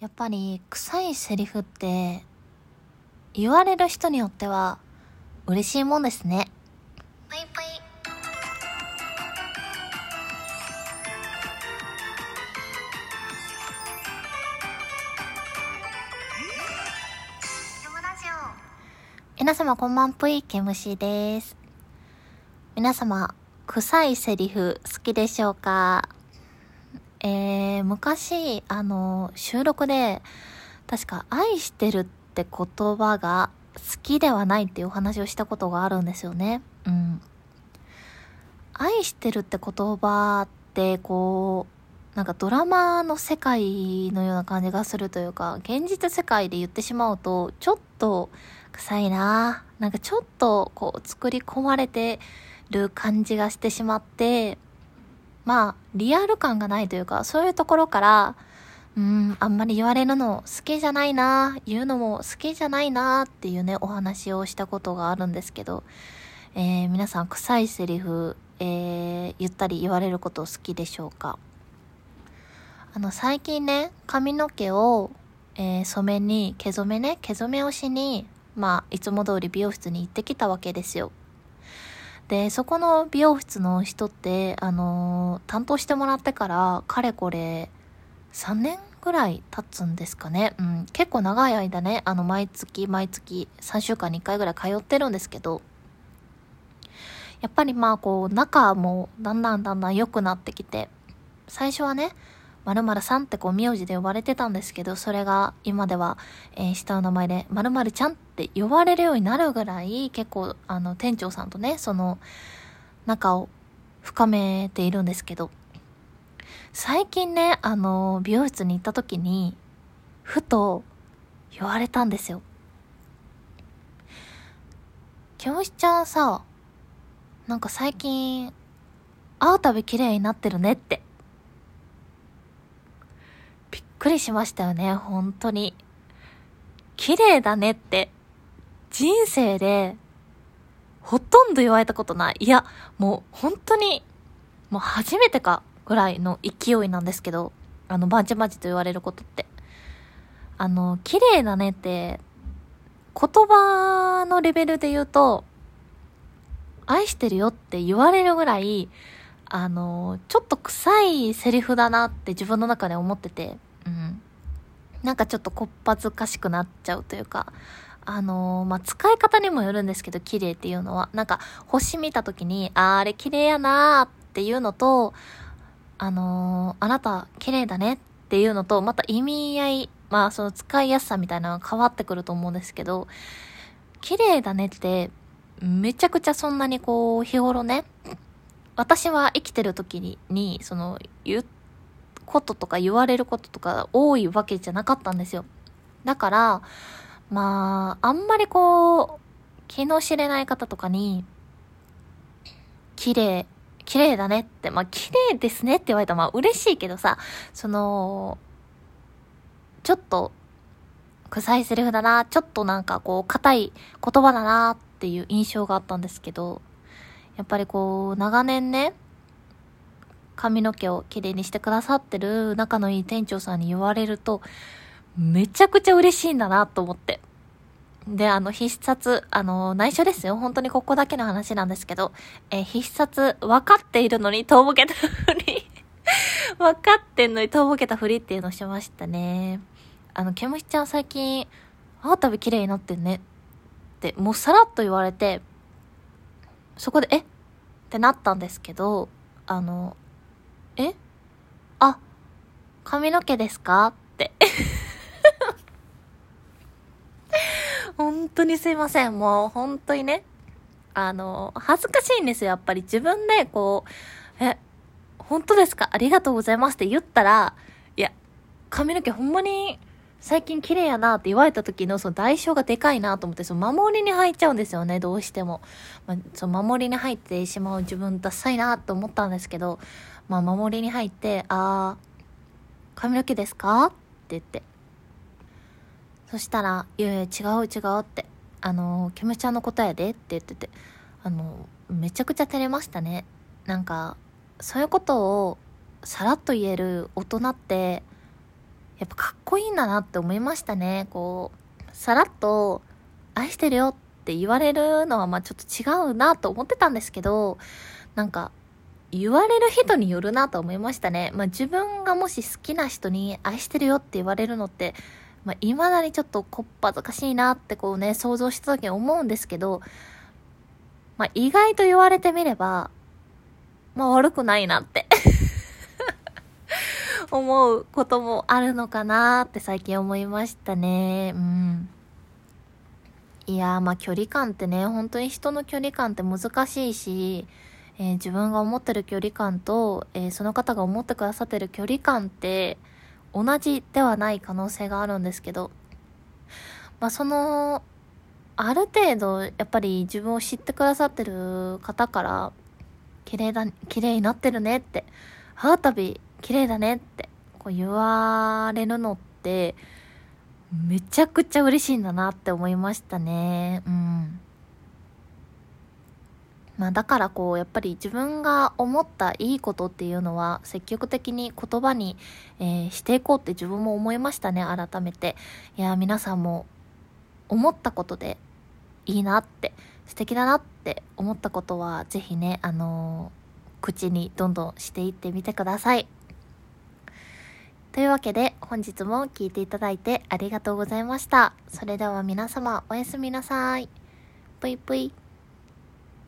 やっぱり臭いセリフって言われる人によっては嬉しいもんですね。ぷいぷい。皆様こんばんぷい、けむしです。皆様、臭いセリフ好きでしょうか？えー、昔、あの、収録で、確か、愛してるって言葉が好きではないっていうお話をしたことがあるんですよね。うん。愛してるって言葉って、こう、なんかドラマの世界のような感じがするというか、現実世界で言ってしまうと、ちょっと臭いななんかちょっとこう作り込まれてる感じがしてしまって、まあ、リアル感がないというか、そういうところから、うん、あんまり言われるの好きじゃないな、言うのも好きじゃないなっていうね、お話をしたことがあるんですけど、えー、皆さん臭いセリフ、えー、言ったり言われること好きでしょうか？あの、最近ね、髪の毛を、えー、染めに、毛染めね、毛染めをしに、まあ、いつも通り美容室に行ってきたわけですよ。で、そこの美容室の人って、あの、担当してもらってから、かれこれ、3年ぐらい経つんですかね。うん、結構長い間ね、あの、毎月毎月3週間に1回ぐらい通ってるんですけど、やっぱりまあこう、仲もだんだんだんだん良くなってきて、最初はね、〇〇さんってこう名字で呼ばれてたんですけど、それが今では、えー、下の名前で〇〇ちゃんって呼ばれるようになるぐらい、結構あの店長さんとね、その仲を深めているんですけど、最近ね、あの、美容室に行った時に、ふと言われたんですよ。教師ちゃんさ、なんか最近、会うたび綺麗になってるねって。くりしましたよね、本当に。綺麗だねって、人生で、ほとんど言われたことない。いや、もう本当に、もう初めてかぐらいの勢いなんですけど、あの、バチバチと言われることって。あの、綺麗だねって、言葉のレベルで言うと、愛してるよって言われるぐらい、あの、ちょっと臭いセリフだなって自分の中で思ってて、なんかちょっとこっぱずかしくなっちゃうというか、あのー、まあ、使い方にもよるんですけど、綺麗っていうのは。なんか、星見た時に、ああれ綺麗やなーっていうのと、あのー、あなた綺麗だねっていうのと、また意味合い、まあ、その使いやすさみたいなのが変わってくると思うんですけど、綺麗だねって、めちゃくちゃそんなにこう、日頃ね、私は生きてる時に、にその、言ってこととか言われることとか多いわけじゃなかったんですよ。だから、まあ、あんまりこう、気の知れない方とかに、綺麗、綺麗だねって、まあ、綺麗ですねって言われたらまあ嬉しいけどさ、その、ちょっと、臭いセリフだな、ちょっとなんかこう、硬い言葉だなっていう印象があったんですけど、やっぱりこう、長年ね、髪の毛をきれいにしてくださってる仲のいい店長さんに言われると、めちゃくちゃ嬉しいんだなと思って。で、あの、必殺、あの、内緒ですよ。本当にここだけの話なんですけど、え必殺、分かっているのにとぼけたふり 分かってんのにとぼけたふりっていうのをしましたね。あの、ケムシちゃん最近、あたび綺麗になってんね。って、もうさらっと言われて、そこで、え？ってなったんですけど、あの、え？あ、髪の毛ですか？って。本当にすいません。もう本当にね。あの、恥ずかしいんですよ。やっぱり自分でこう、え、本当ですか？ありがとうございますって言ったら、いや、髪の毛ほんまに最近綺麗やなって言われた時のその代償がでかいなと思って、その守りに入っちゃうんですよね、どうしても。まあ、その守りに入ってしまう自分ダサいなと思ったんですけど、まあ、守りに入って、あー、髪の毛ですかって言って。そしたら、いやいや、違う違うって。あの、ケムちゃんの答えでって言ってて、あの、めちゃくちゃ照れましたね。なんか、そういうことをさらっと言える大人って、やっぱかっこいいんだなって思いましたね。こう、さらっと、愛してるよって言われるのはまあちょっと違うなと思ってたんですけど、なんか、言われる人によるなと思いましたね。まあ自分がもし好きな人に愛してるよって言われるのって、まあ未だにちょっとこっぱずかしいなってこうね、想像した時に思うんですけど、まあ意外と言われてみれば、まあ悪くないなって思うこともあるのかなって最近思いましたね。うん。いやまあ距離感ってね、本当に人の距離感って難しいし、えー、自分が思ってる距離感と、えー、その方が思ってくださってる距離感って同じではない可能性があるんですけど、まあその、ある程度やっぱり自分を知ってくださってる方から、綺麗だ、綺麗になってるねって、ハータビ綺麗だねってこう言われるのってめちゃくちゃ嬉しいんだなって思いましたね。うん。まあだからこうやっぱり自分が思ったいいことっていうのは積極的に言葉に、えー、していこうって自分も思いましたね改めていや皆さんも思ったことでいいなって素敵だなって思ったことはぜひねあのー、口にどんどんしていってみてくださいというわけで本日も聴いていただいてありがとうございました。それでは皆様おやすみなさい。ぷいぷい。